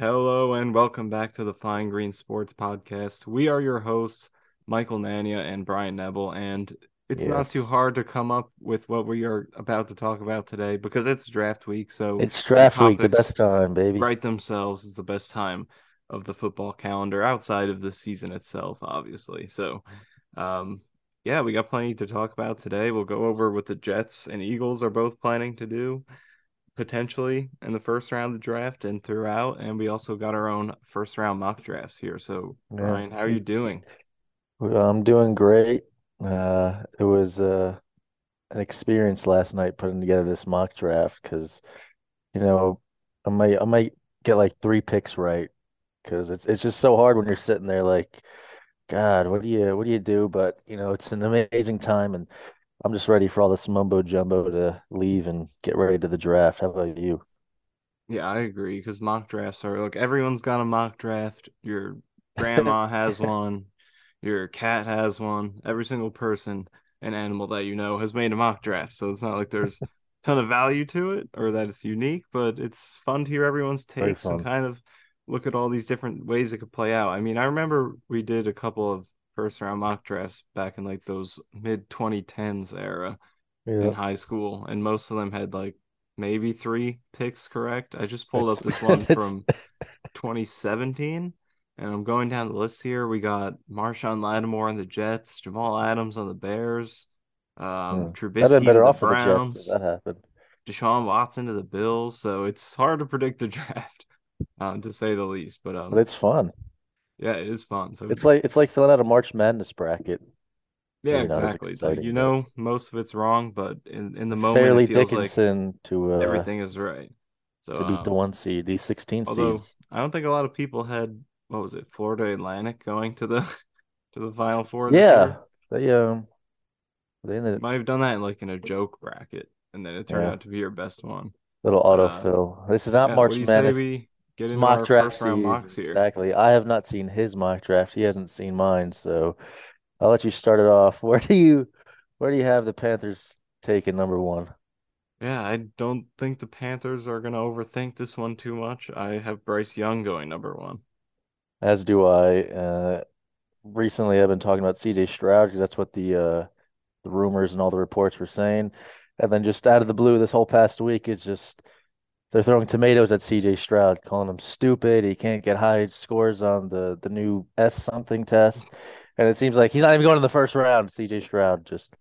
Hello and welcome back to the Fine Green Sports Podcast. We are your hosts, Michael Nania and Bryan Nebel, and it's not too hard to come up with what we are about to talk about today because it's draft week. So It's draft week, the best time, baby. write themselves. is the best time of the football calendar outside of the season itself, obviously. So, um, yeah, we got plenty to talk about today. We'll go over what the Jets and Eagles are both planning to do potentially in the first round of the draft and throughout. And we also got our own first round mock drafts here. So, Yeah. Bryan, how are you doing? Well, I'm doing great. Uh, it was uh, an experience last night putting together this mock draft because, you know, I might I might get like three picks right because it's it's just so hard when you're sitting there like, God, what do you what do you do? But you know, it's an amazing time and I'm just ready for all this mumbo jumbo to leave and get ready to the draft. How about you? Yeah, I agree because mock drafts are like everyone's got a mock draft. Your grandma has one, your cat has one. Every single person and animal that you know has made a mock draft. So it's not like there's a ton of value to it or that it's unique, but it's fun to hear everyone's takes and kind of look at all these different ways it could play out. I mean, I remember we did a couple of first round mock drafts back in like those mid 2010s era in high school, and most of them had like maybe three picks correct. I just pulled That's up this one that's from 2017, and I'm going down the list here. We got Marshon Lattimore on the Jets, Jamal Adams on the Bears, um, been Trubisky to better the off the Jets if Browns, that happened. Deshaun Watson to the Bills. So it's hard to predict the draft, um, to say the least. But But um, it's fun. Yeah, it is fun. So It's like it's like filling out a March Madness bracket, yeah, not as exactly. It's like you know most of it's wrong, but in in the moment it Fairleigh feels like Dickinson to uh everything is right. So to beat the um. one seed, these 16 Although seeds. I don't think a lot of people had what was it, Florida Atlantic going to the to the Final Four this Yeah, year. they um they ended Might have done that in like in a joke bracket, and then it turned yeah, out to be your best one. little uh, autofill. This is not yeah, March Madness. we get It's into mock our draft first round mocks here? Exactly. I have not seen his mock draft. He hasn't seen mine, so I'll let you start it off. Where do you where do you have the Panthers taking number one? Yeah, I don't think the Panthers are gonna overthink this one too much. I have Bryce Young going number one. As do I. Uh recently I've been talking about CJ Stroud because that's what the uh the rumors and all the reports were saying. And then just out of the blue this whole past week, it's just they're throwing tomatoes at CJ Stroud, calling him stupid. He can't get high scores on the the new S something test. And it seems like he's not even going in the first round, CJ Stroud, just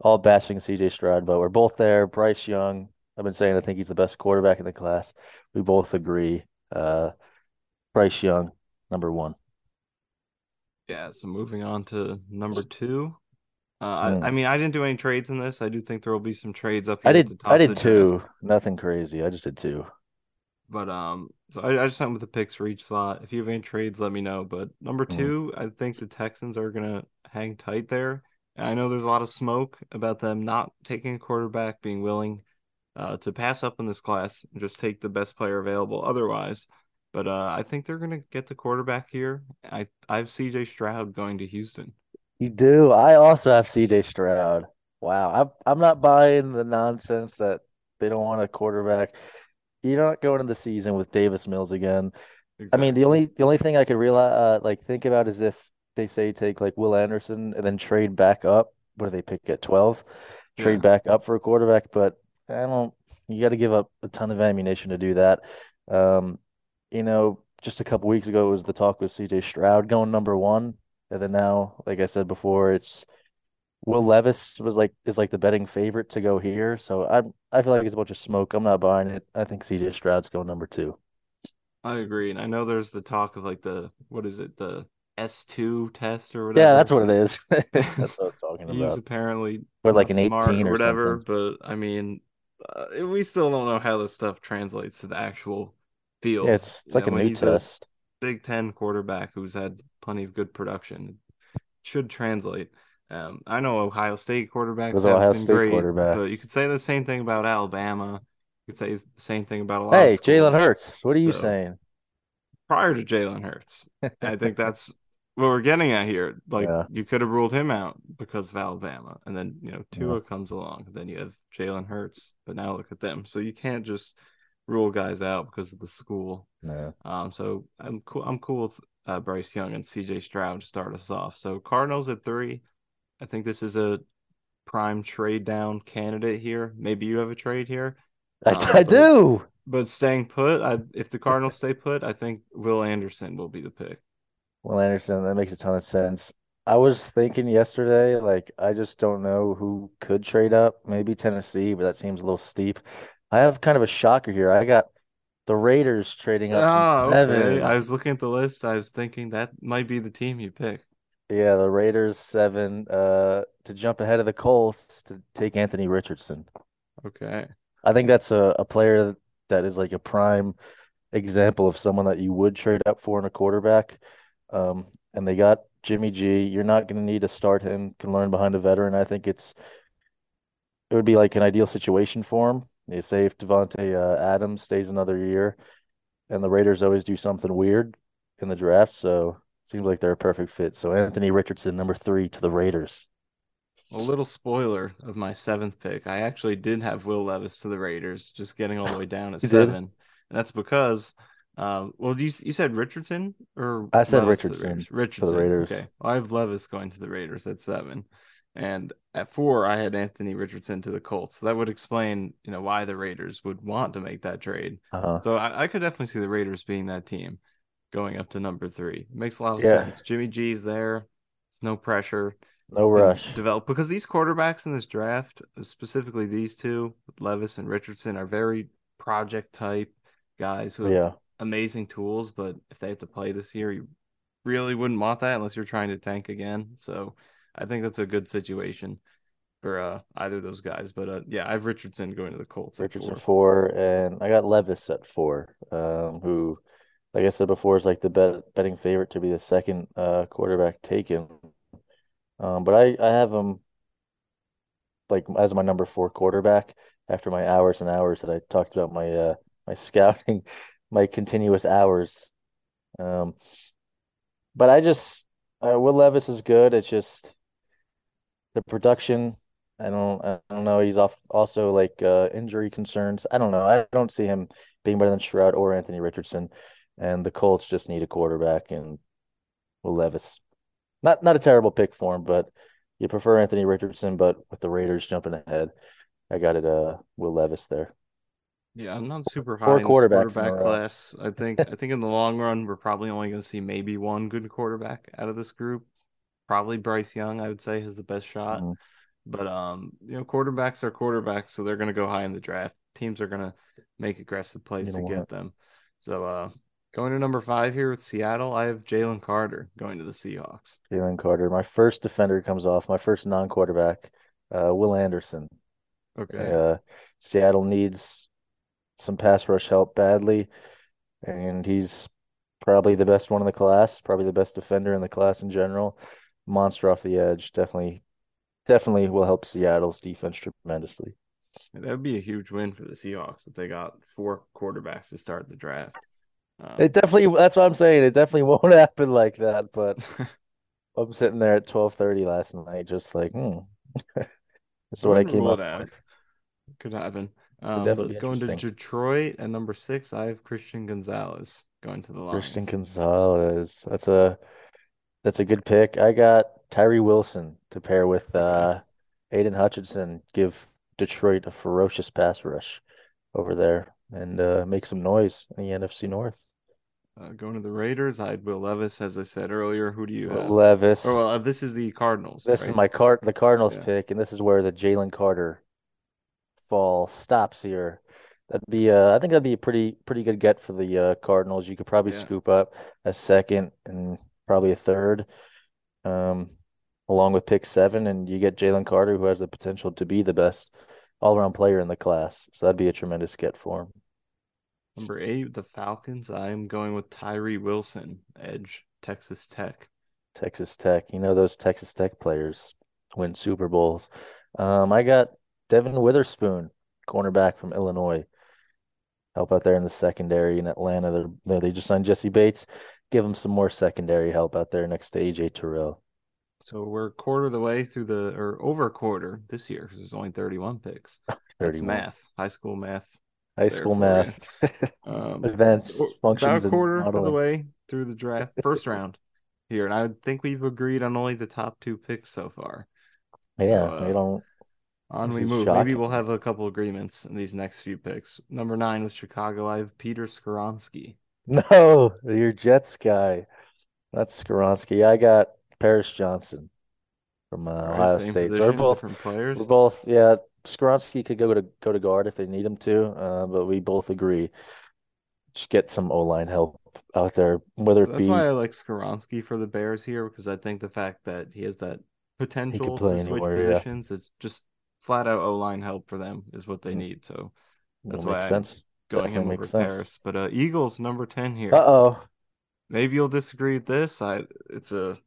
all bashing CJ Stroud, but we're both there. Bryce Young, I've been saying I think he's the best quarterback in the class. We both agree. Uh Bryce Young, number one. Yeah, so moving on to number two. Uh, I, I Mm. mean, I didn't do any trades in this. I do think there will be some trades up I here at the did I top of the did draft. two. Nothing crazy. I just did two. But um, so I, I just went with the picks for each slot. If you have any trades, let me know. But number Mm. two, I think the Texans are gonna hang tight there. And I know there's a lot of smoke about them not taking a quarterback, being willing uh, to pass up in this class and just take the best player available otherwise. But uh, I think they're gonna get the quarterback here. I I have CJ Stroud going to Houston. You do. I also have CJ Stroud. Wow. I'm I'm not buying the nonsense that they don't want a quarterback. You're not going into the season with Davis Mills again. I mean, the only the only thing I could realize uh, like think about is if they say take like Will Anderson and then trade back up. What do they pick at 12? Yeah. Trade back up for a quarterback, but I don't you got to give up a ton of ammunition to do that. Um, you know, just a couple weeks ago it was the talk with CJ Stroud going number one. And then now, like I said before, it's Will Levis was like is like the betting favorite to go here. So I I feel like it's a bunch of smoke. I'm not buying it. I think CJ Stroud's going number two. I agree. And I know there's the talk of like the what is it, the S2 test or whatever. Yeah, that's what it is. That's what I was talking He's about. He's apparently Or like an 18 or or whatever, something. but I mean, uh, we still don't know how this stuff translates to the actual Yeah, field. it's it's like know, a new a test. Big Ten quarterback who's had plenty of good production, it should translate. Um, I know Ohio State quarterbacks have Ohio been State great, but you could say the same thing about Alabama. You could say the same thing about a lot of Hey, Jalen. Hurts, what are you So saying? prior to Jalen Hurts. I think that's what we're getting at here. Like Yeah, you could have ruled him out because of Alabama, and then you know yeah. Tua comes along, then you have Jalen Hurts, but now look at them. So you can't just rule guys out because of the school. No. Um, so I'm cool. I'm cool with uh, Bryce Young and C.J. Stroud to start us off. So Cardinals at three. I think this is a prime trade down candidate here. Maybe you have a trade here. I, Um, I but- do. But staying put, I, if the Cardinals stay put, I think Will Anderson will be the pick. Will Anderson, that makes a ton of sense. I was thinking yesterday, like, I just don't know who could trade up. Maybe Tennessee, but that seems a little steep. I have kind of a shocker here. I got the Raiders trading up Oh, seven. okay. I was looking at the list. I was thinking that might be the team you pick. Yeah, the Raiders seven uh to jump ahead of the Colts to take Anthony Richardson. Okay. I think that's a, a player that is like a prime example of someone that you would trade up for in a quarterback. Um, and they got Jimmy G. You're not going to need to start him. Can learn behind a veteran. I think it's it would be like an ideal situation for him. They say if Davante uh, Adams stays another year, and the Raiders always do something weird in the draft, so it seems like they're a perfect fit. So Anthony Richardson, number three to the Raiders. A little spoiler of my seventh pick. I actually did have Will Levis to the Raiders, just getting all the way down at You did? seven. And that's because, um, well, you you said Richardson or I said Levis Richardson for the Richardson. Raiders. Okay. Well, I have Levis going to the Raiders at seven, and at four I had Anthony Richardson to the Colts. So that would explain, you know, why the Raiders would want to make that trade. Uh-huh. So I, I could definitely see the Raiders being that team going up to number three. Makes a lot of Yeah. sense. Jimmy G's there. It's no pressure No rush. develop because these quarterbacks in this draft, specifically these two, Levis and Richardson, are very project type guys who have Yeah. amazing tools. But if they have to play this year, you really wouldn't want that unless you're trying to tank again. So I think that's a good situation for uh, either of those guys. But uh, yeah, I have Richardson going to the Colts. at Richardson four. four, and I got Levis at four, um, who, like I said before, is like the bet betting favorite to be the second uh quarterback taken. Um, but I I have him like as my number four quarterback after my hours and hours that I talked about my uh my scouting, my continuous hours. Um, but I just uh, Will Levis is good. It's just the production. I don't I don't know. He's off also like uh injury concerns. I don't know. I don't see him being better than Stroud or Anthony Richardson. And the Colts just need a quarterback and Will Levis. Not not a terrible pick for him, but you prefer Anthony Richardson, but with the Raiders jumping ahead, I got it uh Will Levis there. Yeah, I'm not super high Four in quarterbacks quarterback class. I think I think in the long run, we're probably only going to see maybe one good quarterback out of this group. Probably Bryce Young, I would say, has the best shot. Mhm. But um, you know, quarterbacks are quarterbacks, so they're going to go high in the draft. Teams are going to make aggressive plays to get what? them. So uh, going to number five here with Seattle, I have Jalen Carter going to the Seahawks. Jalen Carter. My first defender comes off, my first non-quarterback, uh, Will Anderson. Okay. Uh, Seattle needs some pass rush help badly, and he's probably the best one in the class, probably the best defender in the class in general. Monster off the edge, definitely, definitely will help Seattle's defense tremendously. That would be a huge win for the Seahawks if they got four quarterbacks to start the draft. Um, It definitely, that's what I'm saying. It definitely won't happen like that, but I'm sitting there at 12:30 last night, just like, hmm. This is what I came up out. with. Could happen. Um, definitely going to. Detroit at number six, I have Christian Gonzalez going to the Lions. Christian Gonzalez. That's a that's a good pick. I got Tyree Wilson to pair with uh Aidan Hutchinson. Give Detroit a ferocious pass rush over there and uh, make some noise in the NFC North. Uh, going to the Raiders, I had Will Levis, as I said earlier. Who do you have? Levis. Oh, well, this is the Cardinals. This is my card the Cardinals Yeah. pick, and this is where the Jalen Carter fall stops here. That'd be uh I think that'd be a pretty pretty good get for the uh Cardinals. You could probably Yeah. scoop up a second and probably a third. Um along with pick seven, and you get Jalen Carter, who has the potential to be the best all around player in the class. So that'd be a tremendous get for him. Number eight, the Falcons. I am going with Tyree Wilson, edge, Texas Tech. Texas Tech. You know those Texas Tech players win Super Bowls. Um, I got Devon Witherspoon, cornerback from Illinois. Help out there in the secondary in Atlanta. They're, they they just signed Jessie Bates. Give him some more secondary help out there next to AJ Terrell. So we're quarter of the way through the, or over a quarter this year because there's only 31 picks. That's math, high school math. High school math. Um, Advanced about functions a quarter of the way through the draft, first round here, and I think we've agreed on only the top two picks so far. So Yeah, uh, we don't. on we move. Maybe we'll have a couple agreements in these next few picks. Number nine with Chicago, I have Peter Skoronski. No, you're Jets guy. That's Skoronski. I got Paris Johnson from uh, right, Ohio State. So we're both different players. we're both yeah. Skoronski could go to go to guard if they need him to, uh, but we both agree just get some O line help out there, whether it That's be why I like Skoronski for the Bears here because I think the fact that he has that potential to switch anywhere, yeah. positions, it's just flat out O line help for them is what they Mm. need. So It'll that's make why I'm sense. Going over sense. Paris. But uh, Eagles number ten here. Uh-oh. Maybe you'll disagree with this. I it's a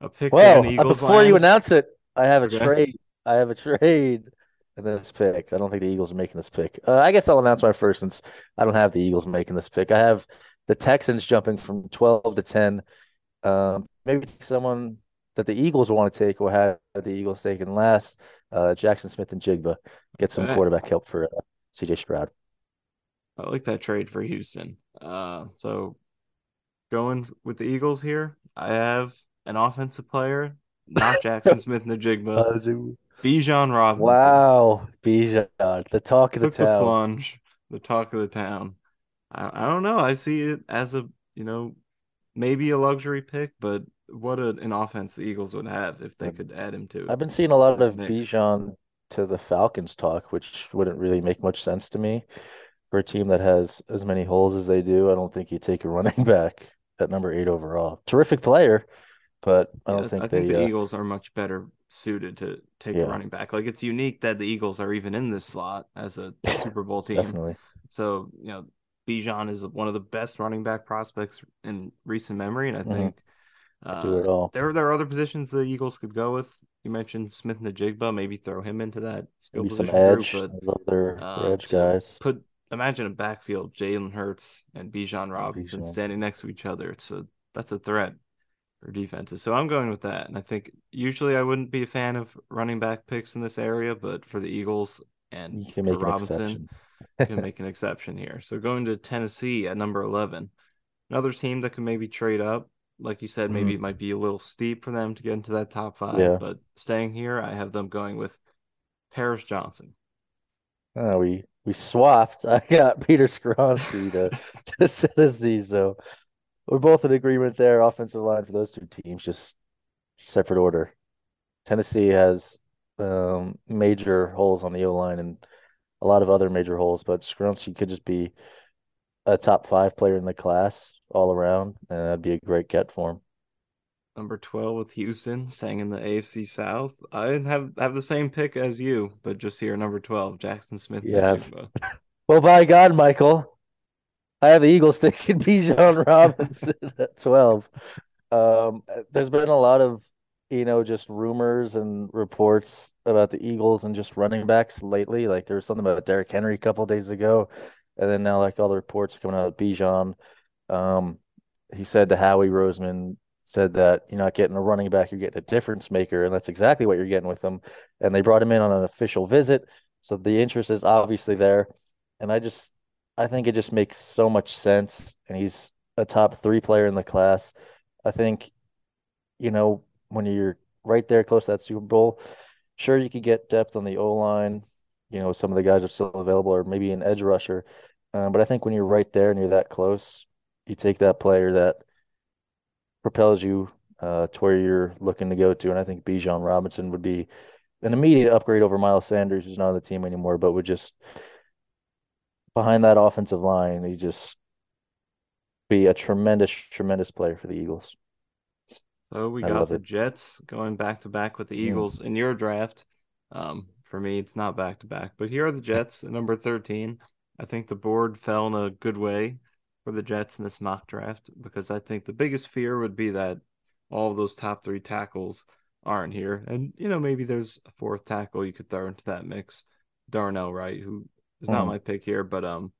a pick Well, in uh, before you announce it, I have a Okay. trade. I have a trade in this pick. I don't think the Eagles are making this pick. Uh, I guess I'll announce my first since I don't have the Eagles making this pick. I have the Texans jumping from 12 to 10. Um, maybe someone that the Eagles want to take or had the Eagles taken last. Uh, Jaxon Smith-Njigba get some quarterback help for uh, CJ Stroud. I like that trade for Houston. Uh, so going with the Eagles here, I have an offensive player, not Jaxon Smith-Njigba, Bijan Robinson. wow, Bijan, the talk of the Took the town. plunge, the talk of the town. I, I don't know. I see it as a, you know, maybe a luxury pick, but what a, an offense the Eagles would have if they could add him to it. I've been seeing a lot of. Bijan to the Falcons talk, which wouldn't really make much sense to me for a team that has as many holes as they do. I don't think you take a running back at number eight overall. Terrific player, but I don't Yeah, think I think they. the uh, Eagles are much better suited to take Yeah. a running back. Like it's unique that the Eagles are even in this slot as a Super Bowl team. definitely. So, you know, Bijan is one of the best running back prospects in recent memory, and I Mhm. think Do it uh, all. there there are other positions the Eagles could go with. You mentioned Smith-Njigba, maybe throw him into that skill Maybe some position group, edge. but I love their, their um, edge guys. put imagine a backfield, Jalen Hurts and Bijan Robinson standing next to each other. It's a that's a threat for defenses. So I'm going with that. And I think usually I wouldn't be a fan of running back picks in this area, but for the Eagles and You can make Robinson, you can make an exception here. So going to Tennessee at number 11, another team that could maybe trade up. Like you said, maybe Mhm. it might be a little steep for them to get into that top five, Yeah. but staying here, I have them going with Paris Johnson. Uh, we we swapped. I got Peter Skoronski to, to Tennessee, so we're both in agreement there. Offensive line for those two teams, just separate order. Tennessee has um, major holes on the O line and a lot of other major holes, but Skoronski could just be a top five player in the class all around, and that'd be a great get for him. Number 12 with Houston, staying in the AFC South. I have have the same pick as you, but just here, number 12, Jaxon Smith. Yeah. Well, by God, Michael, I have the Eagles taking Bijan Robinson at 12. Um, there's been a lot of, you know, just rumors and reports about the Eagles and just running backs lately. Like there was something about Derrick Henry a couple days ago, and then now like all the reports are coming out of Bijan. Um, he said to Howie Roseman, said that you're not getting a running back, you're getting a difference maker, and that's exactly what you're getting with him. And they brought him in on an official visit, so the interest is obviously there. And I just, I think it just makes so much sense. And he's a top three player in the class. I think, you know, when you're right there close to that Super Bowl, sure you could get depth on the O line. You know, some of the guys are still available, or maybe an edge rusher. Um, but I think when you're right there and you're that close, you take that player that propels you uh, to where you're looking to go to. And I think Bijan Robinson would be an immediate upgrade over Miles Sanders, who's not on the team anymore, but would just behind that offensive line, he just be a tremendous, tremendous player for the Eagles. So we I got the it. Jets going back to back with the Mm. Eagles in your draft. Um, for me, it's not back to back, but here are the Jets at number 13. I think the board fell in a good way for the Jets in this mock draft because I think the biggest fear would be that all of those top three tackles aren't here. And, you know, maybe there's a fourth tackle you could throw into that mix. Darnell Wright, who is not Mhm. my pick here, but um,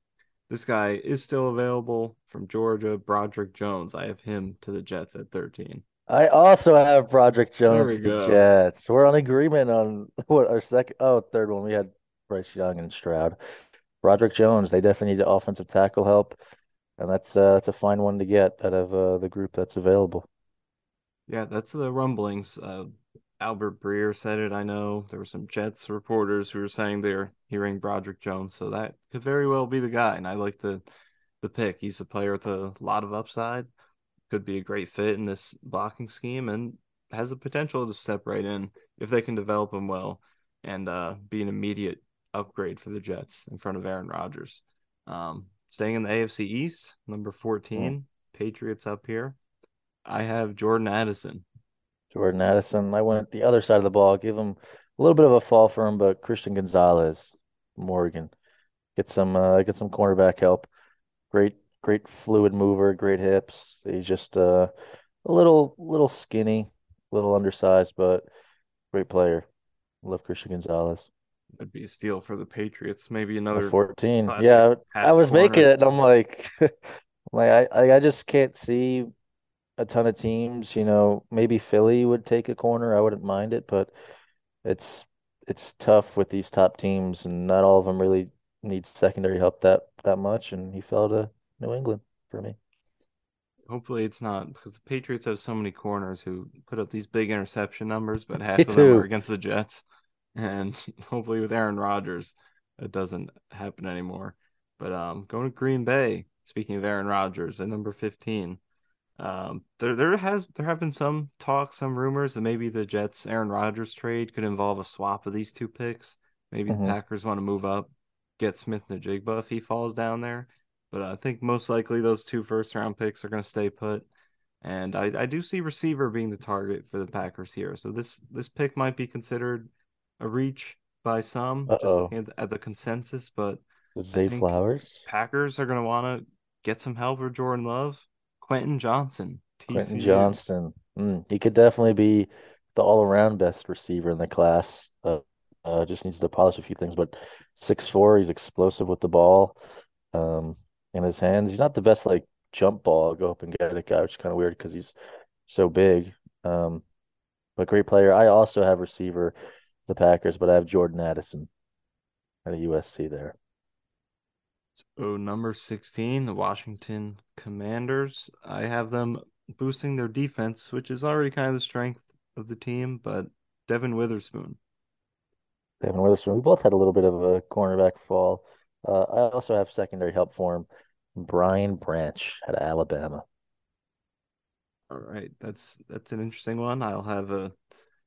this guy is still available from Georgia. Broderick Jones, I have him to the Jets at 13. I also have Broderick Jones, we the. Jets. We're on agreement on what our second, oh, third one. We had Bryce Young and Stroud. Broderick Jones, they definitely need offensive tackle help, and that's uh, that's a fine one to get out of uh, the group that's available. Yeah, that's the rumblings. Uh, Albert Breer said it. I know there were some Jets reporters who were saying they're hearing Broderick Jones, so that could very well be the guy. And I like the the pick. He's a player with a lot of upside. Could be a great fit in this blocking scheme, and has the potential to step right in if they can develop him well and uh, be an immediate upgrade for the Jets in front of Aaron Rodgers. Um, staying in the AFC East, number 14, mm. Patriots up here. I have Jordan Addison. Jordan Addison. I went the other side of the ball, give him a little bit of a fall for him, but Christian Gonzalez, Morgan, get some uh, get some cornerback help. Great, great fluid mover, great hips. He's just uh, a little little skinny, little undersized, but great player. Love Christian Gonzalez. That'd be a steal for the Patriots. Maybe another 14. Yeah, I was corner. making it and I'm like like I I just can't see a ton of teams, you know, maybe Philly would take a corner. I wouldn't mind it, but it's it's tough with these top teams and not all of them really need secondary help that that much and he fell to New England for me. Hopefully it's not because the Patriots have so many corners who put up these big interception numbers, but half me of too. them are against the Jets. And hopefully with Aaron Rodgers, it doesn't happen anymore. But um, going to Green Bay. Speaking of Aaron Rodgers at number fifteen, um, there there has there have been some talk, some rumors that maybe the Jets Aaron Rodgers trade could involve a swap of these two picks. Maybe mm-hmm. the Packers want to move up, get Smith-Njigba if he falls down there. But I think most likely those two first round picks are going to stay put. And I, I do see receiver being the target for the Packers here. So this this pick might be considered a reach by some, Uh-oh. just looking at the, consensus. But Zay Flowers, Packers are going to want to get some help for Jordan Love, Quentin Johnston, TCU. Quentin Johnston. Mm, he could definitely be the all around best receiver in the class. Uh, uh, just needs to polish a few things, but six four, he's explosive with the ball. Um, in his hands. He's not the best like jump ball, go up and get a guy, which is kind of weird because he's so big. Um, but great player. I also have receiver the Packers, but I have Jordan Addison at a USC there. So number 16, the Washington Commanders. I have them boosting their defense, which is already kind of the strength of the team, but Devon Witherspoon. Devon Witherspoon. We both had a little bit of a cornerback fall. Uh, I also have secondary help for him. Brian Branch at Alabama. All right, that's that's an interesting one. I'll have a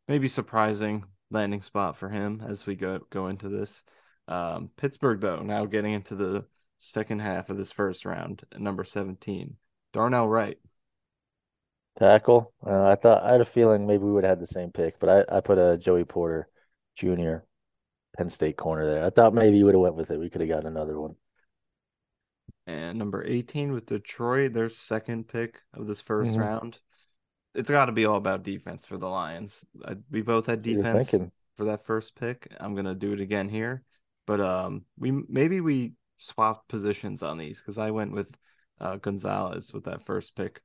maybe surprising landing spot for him as we go go into this. Um, Pittsburgh, though, now getting into the second half of this first round, number seventeen, Darnell Wright. Tackle. Uh, I thought I had a feeling maybe we would have had the same pick, but I, I put a Joey Porter Jr. Penn State corner there. I thought maybe you would have went with it. We could have got another one. And number 18 with Detroit, their second pick of this 1st mm-hmm. round. It's got to be all about defense for the Lions. I, we both had defense for that first pick. I'm gonna do it again here, but um, we maybe we swapped positions on these because I went with uh, Gonzalez with that first pick,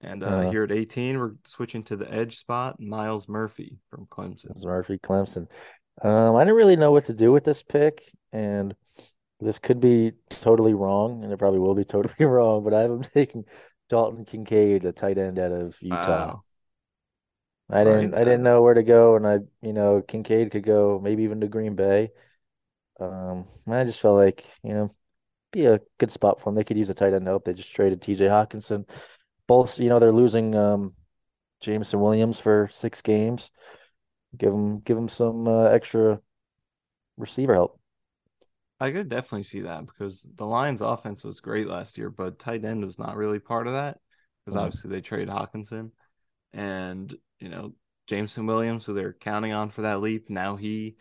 and uh, uh, here at 18 we're switching to the edge spot. Myles Murphy from Clemson. Myles Murphy, Clemson. Um, I didn't really know what to do with this pick, and this could be totally wrong, and it probably will be totally wrong. But I have him taking Dalton Kincaid, a tight end out of Utah. Wow. I didn't right. I didn't know where to go, and I you know Kincaid could go maybe even to Green Bay. Um, I just felt like you know be a good spot for them. They could use a tight end help. They just traded T.J. Hockenson. Both you know they're losing um, Jameson Williams for six games. Give him give him some uh, extra receiver help. I could definitely see that because the Lions' offense was great last year, but tight end was not really part of that because mm. obviously they traded Hockenson and you know Jameson Williams, who they're counting on for that leap. Now he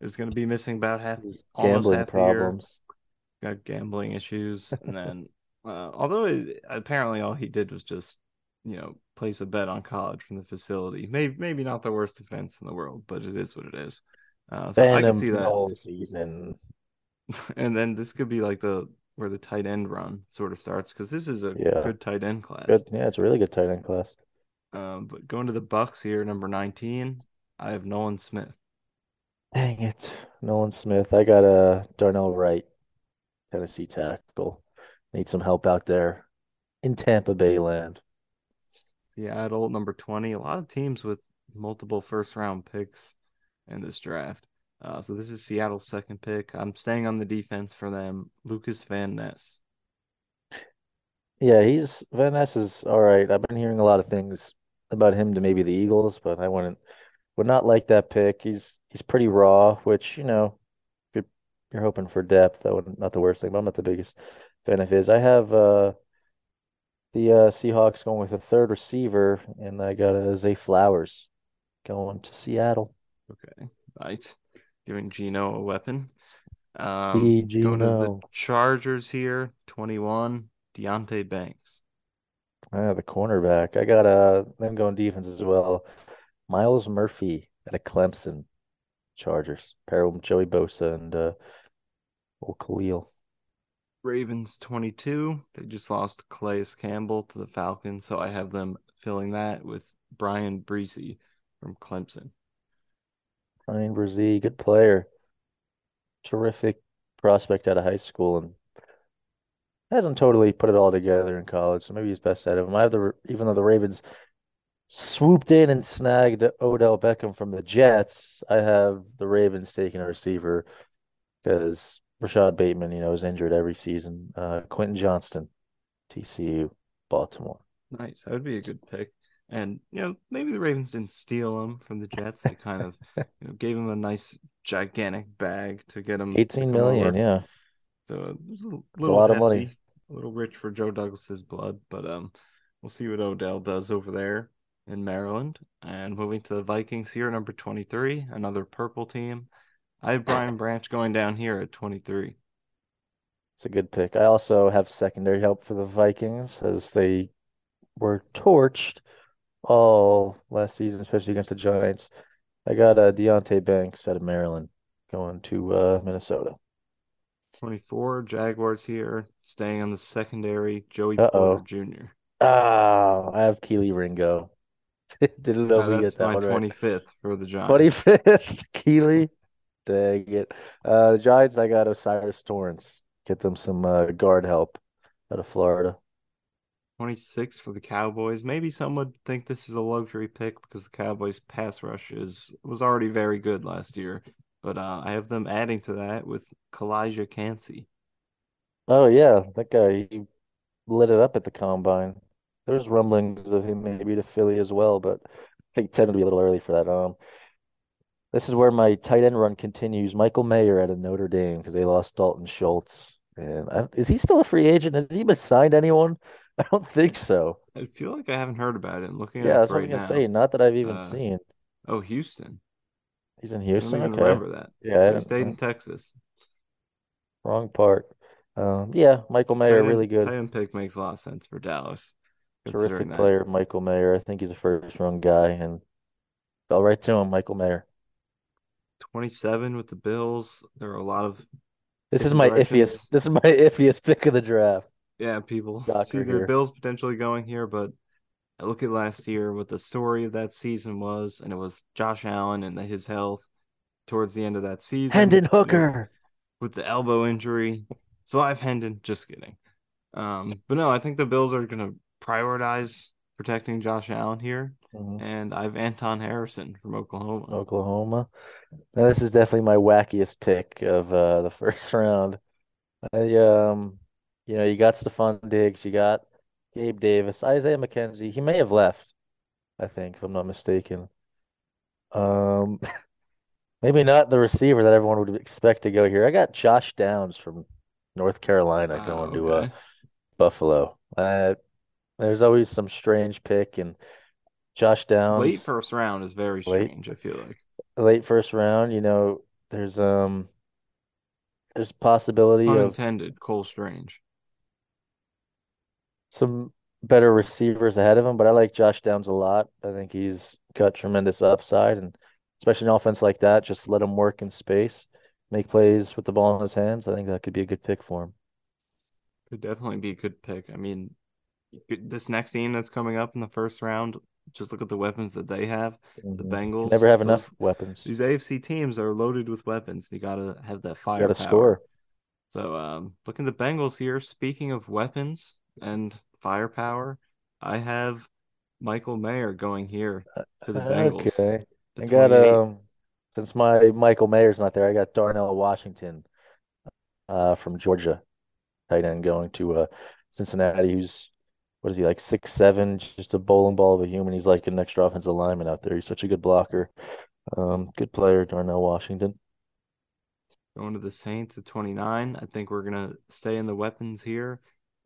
is going to be missing about half, his almost half problems. Got gambling issues, and then uh, although it, apparently all he did was just you know place a bet on college from the facility. Maybe maybe not the worst defense in the world, but it is what it is. Uh, so I can see that whole season. and then this could be like the where the tight end run sort of starts because this is a yeah. good tight end class. Good. Yeah, it's a really good tight end class. Um, but going to the Bucks here, number nineteen, I have Nolan Smith. Dang it, Nolan Smith. I got a Darnell Wright. Tennessee tackle. Need some help out there in Tampa Bay land. Seattle, at number 20. A lot of teams with multiple first round picks in this draft. Uh, so this is Seattle's second pick. I'm staying on the defense for them. Lukas Van Ness. Yeah, he's Van Ness is all right. I've been hearing a lot of things about him to maybe the Eagles, but I wouldn't would not like that pick. He's he's pretty raw, which you know, if you're, you're hoping for depth, that would not the worst thing. But I'm not the biggest fan of his. I have uh the uh, Seahawks going with a third receiver, and I got a Zay Flowers going to Seattle. Okay, right. Giving Geno a weapon. Um, Hey, going to the Chargers here, 21. Deonte Banks. Ah, the cornerback. I got uh them going defense as well. Myles Murphy at a Clemson Chargers. Pair with Joey Bosa and uh old Khalil. Ravens 22. They just lost Calais Campbell to the Falcons, so I have them filling that with Bryan Bresee from Clemson. Ryan Bresee, good player. Terrific prospect out of high school and hasn't totally put it all together in college, so maybe he's best out of him. I have the even though the Ravens swooped in and snagged Odell Beckham from the Jets, I have the Ravens taking a receiver because Rashod Bateman, you know, is injured every season. Uh, Quentin Johnston, TCU, Baltimore. Nice. That would be a good pick. And, you know, maybe the Ravens didn't steal him from the Jets. They kind of you know, gave him a nice, gigantic bag to get him to 18 come million, over. yeah. So it was a It's a little lot of money. a little rich for Joe Douglas's blood, but um, we'll see what Odell does over there in Maryland. And moving to the Vikings here, number 23, another purple team. I have Brian Branch going down here at 23. It's a good pick. I also have secondary help for the Vikings as they were torched all last season, especially against the Giants. I got uh, Deonte Banks out of Maryland going to uh, Minnesota. 24, Jaguars here, staying on the secondary, Joey Uh-oh. Porter Jr. Ah, I have Kelee Ringo. Didn't know Uh, we get that my one right. 25th for the Giants. 25th, Kelee. Dang it. Uh, the Giants, I got O'Cyrus Torrence. Get them some uh, guard help out of Florida. 26 for the Cowboys. Maybe some would think this is a luxury pick because the Cowboys pass rush is was already very good last year. But uh, I have them adding to that with Calijah Kancey. Oh yeah, that guy he lit it up at the combine. There's rumblings of him maybe to Philly as well, but I think tended to be a little early for that. Um, this is where my tight end run continues. Michael Mayer at of Notre Dame because they lost Dalton Schultz. And I, is he still a free agent? Has he been signed anyone? I don't think so. I feel like I haven't heard about it. I'm looking Yeah, that's what I was gonna now. say. Not that I've even Uh, seen. Oh, Houston. He's in I don't Houston. even Okay. remember that. Yeah, I he stayed in Texas. wrong part. Um, yeah, Michael Mayer, Tight really good. tight end pick makes a lot of sense for Dallas, Terrific player, Michael Mayer. I think he's a first round guy and fell right to him, Michael Mayer. 27 with the Bills. There are a lot of This is my iffiest. This is my iffiest pick of the draft. Yeah, people see the here. Bills potentially going here, but I look at last year what the story of that season was, and it was Josh Allen and his health towards the end of that season. Hendon Hooker. with the elbow injury. So I've Hendon, just kidding. Um, but no, I think the Bills are gonna prioritize protecting Josh Allen here, Mhm. and I've Anton Harrison from Oklahoma. Oklahoma. Now, this is definitely my wackiest pick of uh, the first round. I um, you know, you got Stefon Diggs, you got Gabe Davis, Isaiah McKenzie. He may have left, I think, if I'm not mistaken. Um, maybe not the receiver that everyone would expect to go here. I got Josh Downs from North Carolina Wow, going to uh. Buffalo. Uh, there's always some strange pick, and Josh Downs Late first round is very Late. strange, I feel like. late first round. You know, there's um, there's possibility Pun of intended, Cole Strange. Some better receivers ahead of him, but I like Josh Downs a lot. I think he's got tremendous upside, and especially an offense like that, just let him work in space, make plays with the ball in his hands. I think that could be a good pick for him. Could definitely be a good pick. I mean, this next team that's coming up in the first round, just look at the weapons that they have. The Mhm. Bengals Never have those- enough weapons. These AFC teams are loaded with weapons. You gotta have that fire. You firepower. got to score. So um, looking at the Bengals here. Speaking of weapons and firepower, I have Michael Mayer going here to the Bengals. Okay. I got um since my Michael Mayer's not there, I got Darnell Washington uh from Georgia, tight end going to uh Cincinnati, who's what is he like six seven, just a bowling ball of a human. He's like an extra offensive lineman out there. He's such a good blocker. Um, good player, Darnell Washington. going to the Saints at 29. I think we're gonna stay in the weapons here.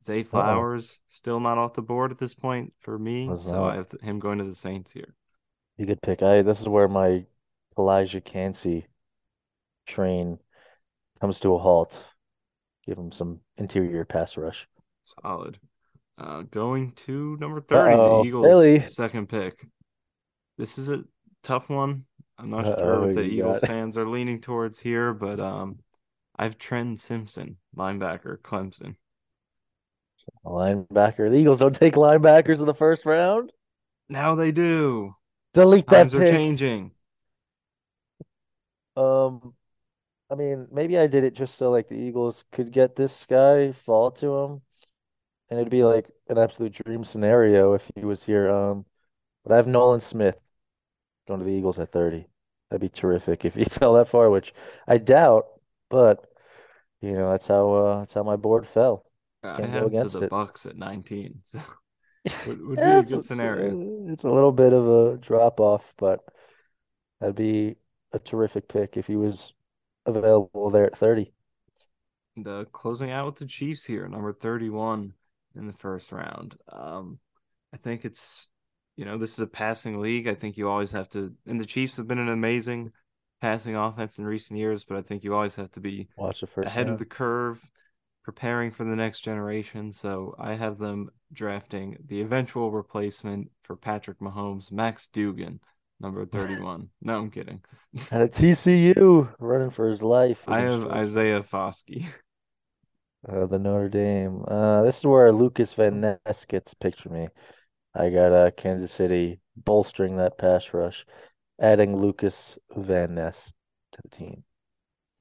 Zay Uh-oh. Flowers still not off the board at this point for me, so I have him going to the Saints here. You good pick. I this is where my Elijah Kancey train comes to a halt. Give him some interior pass rush. Solid. Uh, going to number 30, the Uh-oh, Eagles' Philly. second pick. This is a tough one. I'm not sure Uh-oh, what the Eagles got- fans are leaning towards here, but um, I have Trent Simpson, linebacker, Clemson. A linebacker. The Eagles don't take linebackers in the first round. Now they do. Delete that Times are changing. Um, I mean, maybe I did it just so like the Eagles could get this guy, fall to him, and it'd be like an absolute dream scenario if he was here. Um, but I have Nolan Smith going to the Eagles at 30. That'd be terrific if he fell that far, which I doubt, but you know, that's how uh that's how my board fell. I Can't go have to against the it. Bucks at 19. So would, would be Yeah, a good it's, scenario. uh, it's a little bit of a drop off, but that'd be a terrific pick if he was available there at 30. And uh, closing out with the Chiefs here, number 31 in the first round. Um, I think it's, you know, this is a passing league. I think you always have to, and the Chiefs have been an amazing passing offense in recent years, but I think you always have to be Watch the first ahead of the curve, preparing for the next generation. So I have them drafting the eventual replacement for Patrick Mahomes, Max Duggan, number 31. no, I'm kidding. At TCU, running for his life. I have Georgia. Isaiah Foskey. Uh, the Notre Dame. Uh, this is where Lukas Van Ness gets picked for me. I got uh, Kansas City bolstering that pass rush, adding Lukas Van Ness to the team.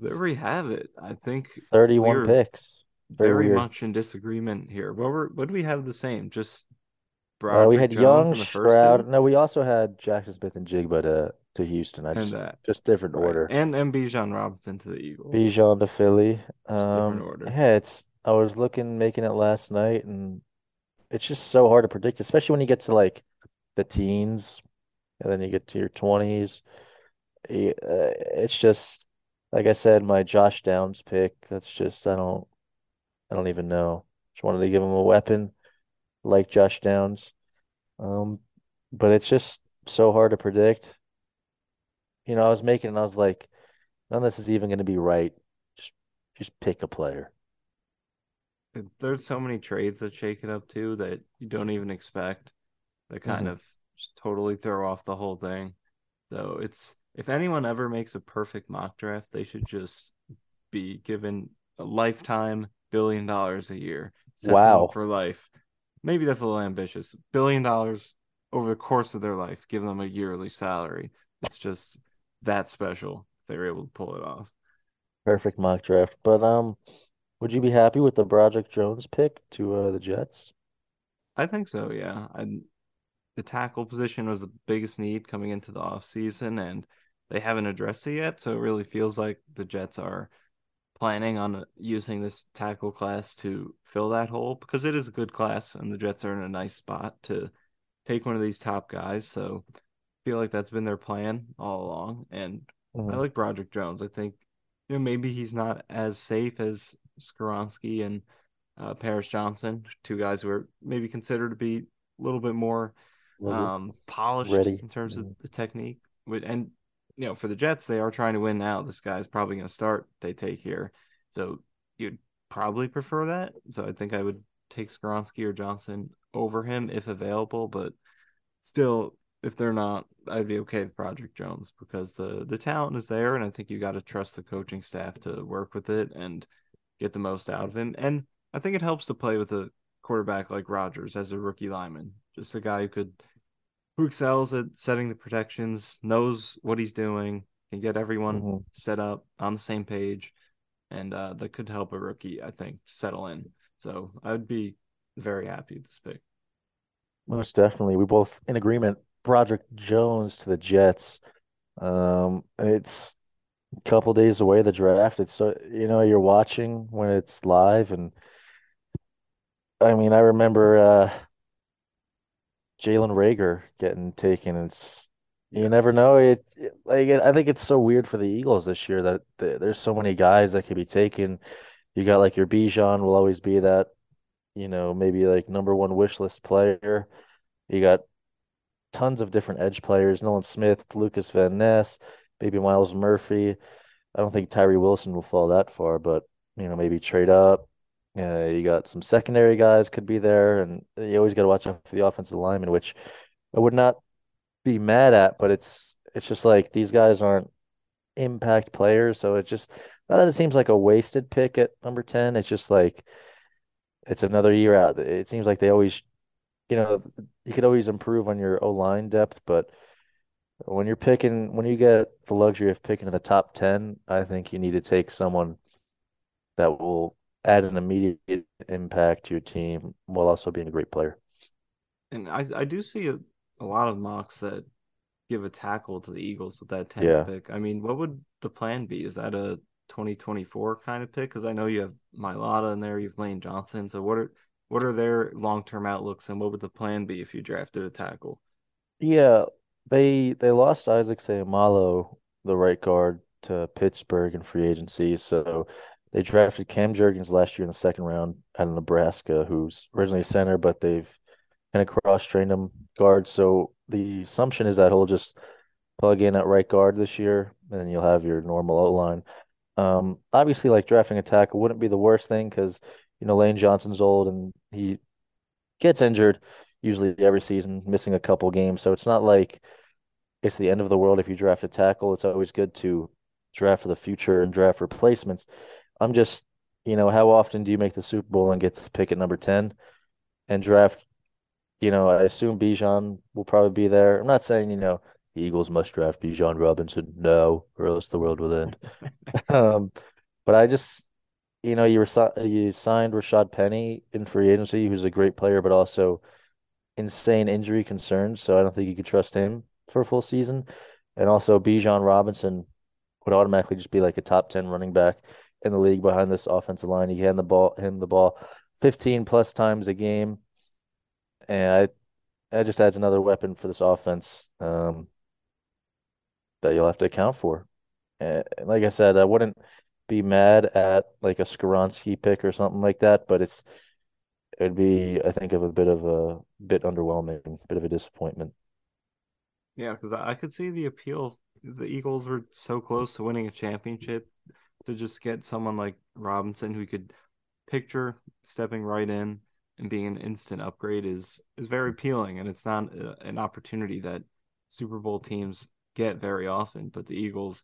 There we have it. I think 31 we're picks. Very, very much in disagreement here. What were what do we have the same? Just Uh, we had Jones Young, Stroud. No, we also had Jaxon Smith-Njigba to, to Houston. I just that just different right. order. And and Bijan Robinson to the Eagles. Bijan to Philly. different Um, order. yeah, it's I was looking making it last night, and it's just so hard to predict, especially when you get to like the teens, and then you get to your twenties. It's just like I said, my Josh Downs pick. That's just I don't I don't even know. Just wanted to give him a weapon like Josh Downs. Um, but it's just so hard to predict. You know, I was making it and I was like, none of this is even going to be right. Just just pick a player. There's so many trades that shake it up too that you don't even expect that kind Mhm. of just totally throw off the whole thing. So it's if anyone ever makes a perfect mock draft, they should just be given a lifetime billion dollars a year. Wow. for life. Maybe that's a little ambitious. Billion dollars over the course of their life, give them a yearly salary. It's just that special they were able to pull it off. Perfect mock draft. But um, would you be happy with the Broderick Jones pick to uh, the Jets? I think so, yeah. I the tackle position was the biggest need coming into the offseason and they haven't addressed it yet, so it really feels like the Jets are planning on using this tackle class to fill that hole because it is a good class and the Jets are in a nice spot to take one of these top guys. So I feel like that's been their plan all along. And I Mhm. like Broderick Jones. I think you know maybe he's not as safe as Skoronski and uh, Paris Johnson, two guys who are maybe considered to be a little bit more um polished Ready. in terms of Mhm. the technique. And you know for the Jets, they are trying to win now. This guy's probably going to start. They take here, so you'd probably prefer that. So I think I would take Skoronski or Johnson over him if available, but still, if they're not, I'd be okay with Project Jones because the the talent is there, and I think you got to trust the coaching staff to work with it and get the most out of him. And I think it helps to play with a quarterback like Rodgers as a rookie lineman, just a guy who could who excels at setting the protections, knows what he's doing, can get everyone Mhm. set up on the same page, and uh, that could help a rookie, I think, settle in. So I would be very happy with this pick. Most definitely. We both in agreement. Broderick Jones to the Jets. Um, it's a couple days away the draft. It's so you know you're watching when it's live, and I mean I remember uh, Jalen Rager getting taken. It's you never know. It, it like I think it's so weird for the Eagles this year that the, there's so many guys that could be taken. You got like your Bijan will always be that, you know, maybe like number one wish list player. You got tons of different edge players: Nolan Smith, Lukas Van Ness, maybe Myles Murphy. I don't think Tyree Wilson will fall that far, but you know, maybe trade up. Yeah, you got some secondary guys could be there, and you always got to watch out for the offensive lineman, which I would not be mad at, but it's it's just like these guys aren't impact players, so it just not that it seems like a wasted pick at number 10. It's just like it's another year out. It seems like they always you know, you could always improve on your O line depth, but when you're picking, when you get the luxury of picking in the top 10, I think you need to take someone that will add an immediate impact to your team while also being a great player. And I, I do see a, a lot of mocks that give a tackle to the Eagles with that 10th Yeah. pick. I mean, what would the plan be? Is that a 2024 kind of pick? Because I know you have Mailata in there, you've Lane Johnson. So what are what are their long term outlooks, and what would the plan be if you drafted a tackle? Yeah, they they lost Isaac Seumalo, the right guard, to Pittsburgh in free agency. So they drafted Cam Jurgens last year in the second round out of Nebraska, who's originally a center, but they've kind of cross trained him guard. So the assumption is that he'll just plug in at right guard this year, and then you'll have your normal O line. Um, obviously, like drafting a tackle wouldn't be the worst thing because you know Lane Johnson's old and he gets injured usually every season, missing a couple games. So it's not like it's the end of the world if you draft a tackle. It's always good to draft for the future and draft replacements. I'm just, you know, how often do you make the Super Bowl and get to pick at number 10 and draft? You know, I assume Bijan will probably be there. I'm not saying, you know, the Eagles must draft Bijan Robinson. No, or else the world will end. um, but I just, you know, you were you signed Rashaad Penny in free agency, who's a great player, but also insane injury concerns. So I don't think you could trust him for a full season. And also Bijan Robinson would automatically just be like a top 10 running back in the league behind this offensive line. He hand the ball him the ball 15 plus times a game. And I that just adds another weapon for this offense um, that you'll have to account for. And like I said, I wouldn't be mad at like a Skoronski pick or something like that, but it's it would be I think of a bit of a bit underwhelming, bit of a disappointment. Yeah, because I could see the appeal. The Eagles were so close to winning a championship to just get someone like Robinson who could picture stepping right in and being an instant upgrade is is very appealing, and it's not a, an opportunity that Super Bowl teams get very often. But the Eagles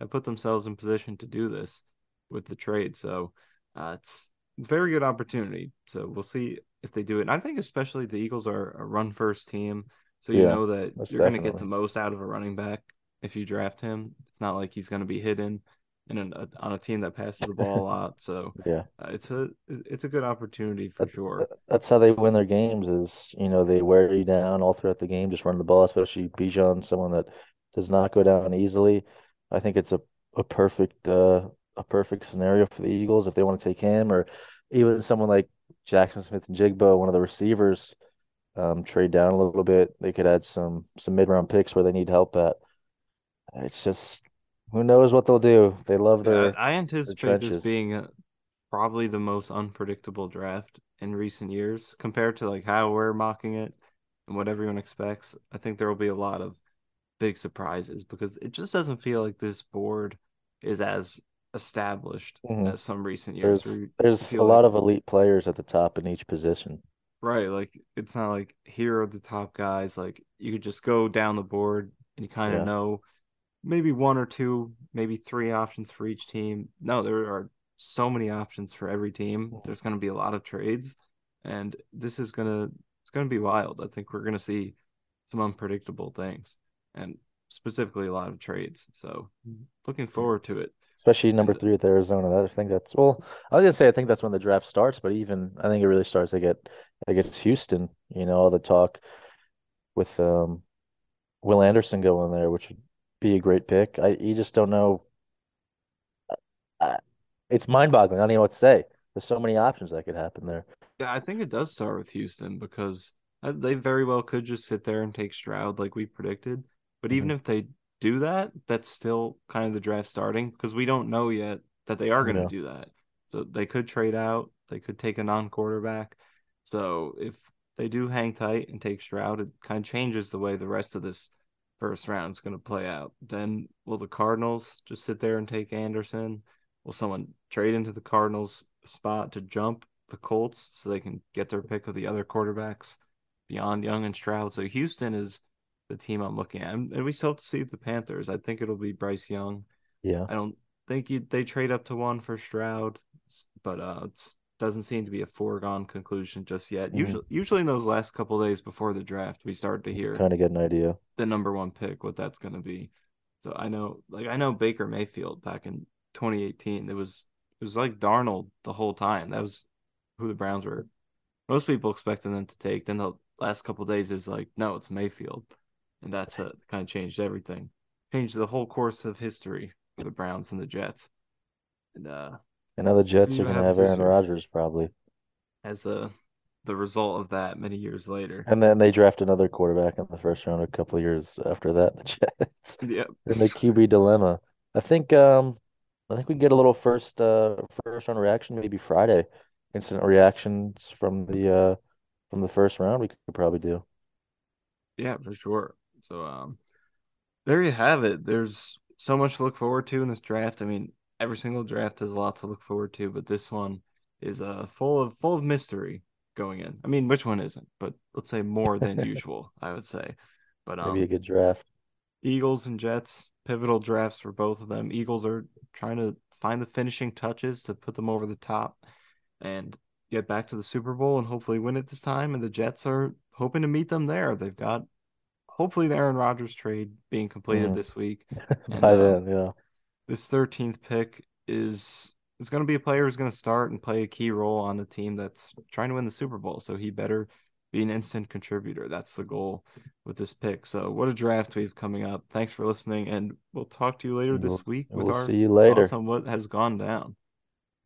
have put themselves in position to do this with the trade, so uh, it's a very good opportunity. So we'll see if they do it. And I think especially the Eagles are a run first team, so you Yeah, know that you're going to get the most out of a running back if you draft him. It's not like he's going to be hidden in an, a, on a team that passes the ball a lot. So Yeah. uh, it's a it's a good opportunity for That, sure. that's how they win their games is, you know, they wear you down all throughout the game, just run the ball, especially Bijan, someone that does not go down easily. I think it's a, a perfect uh a perfect scenario for the Eagles if they want to take him or even someone like Jaxon Smith-Njigba, one of the receivers, um, trade down a little bit. They could add some some mid round picks where they need help at. It's just who knows what they'll do. They love I, their I their anticipate this being uh probably the most unpredictable draft in recent years compared to like how we're mocking it and what everyone expects. I think there will be a lot of big surprises because it just doesn't feel like this board is as established Mhm. as some recent years There's there's a like lot of elite players at the top in each position. right like it's not like here are the top guys like you could just go down the board and you kind of Yeah. know maybe one or two maybe three options for each team. No there are so many options for every team. There's going to be a lot of trades and this is going to it's going to be wild. I think we're going to see some unpredictable things and specifically a lot of trades so looking forward to it. Especially number And three with Arizona. That I think that's well, I was gonna say I think that's when the draft starts, but even I think it really starts to get against Houston. You know, all the talk with um Will Anderson going there, which would be a great pick. I you just don't know. I, it's mind-boggling. I don't even know what to say. There's so many options that could happen there. yeah, I think it does start with Houston because uh, they very well could just sit there and take Stroud like we predicted. But even hmm if they do that, that's still kind of the draft starting because we don't know yet that they are going to Yeah. do that. So they could trade out, they could take a non-quarterback. So if they do hang tight and take Stroud, it kind of changes the way the rest of this first round is going to play out. Then will the Cardinals just sit there and take Anderson? Will someone trade into the Cardinals spot to jump the Colts so they can get their pick of the other quarterbacks beyond Young and Stroud? So Houston is the team I'm looking at, and we still have to see the Panthers. I think it'll be Bryce Young. Yeah. I don't think you they trade up to one for Stroud, but uh, it doesn't seem to be a foregone conclusion just yet. hmm Usually, usually in those last couple days before the draft, we start to hear Kind of get an idea. the number one pick, what that's going to be. So I know, like I know Baker Mayfield back in 2018. It was it was like Darnold the whole time. That was who the Browns were. Most people expecting them to take. Then the last couple days, it was like, no, it's Mayfield, and that's it. Kind of changed everything, changed the whole course of history for the Browns and the Jets. And uh, And now the Jets are gonna have Aaron Rodgers probably. as the the result of that many years later. And then they draft another quarterback in the first round a couple of years after that, the Jets. Yep. And the QB dilemma. I think um I think we can get a little first uh first round reaction maybe Friday. Instant reactions from the uh from the first round we could probably do. Yeah, for sure. So um there you have it. There's so much to look forward to in this draft. I mean, every single draft has a lot to look forward to, but this one is uh full of full of mystery going in. I mean, which one isn't? But let's say more than usual, I would say. But Maybe a um good draft. Eagles and Jets, pivotal drafts for both of them. Eagles are trying to find the finishing touches to put them over the top and get back to the Super Bowl and hopefully win it this time. And the Jets are hoping to meet them there. They've got hopefully the Aaron Rodgers trade being completed Mhm. this week. And By um, then, yeah. This 13th pick is is going to be a player who's going to start and play a key role on the team that's trying to win the Super Bowl. So he better be an instant contributor. That's the goal with this pick. So what a draft we have coming up. Thanks for listening, and we'll talk to you later this week with we'll our see you later. on what has gone down.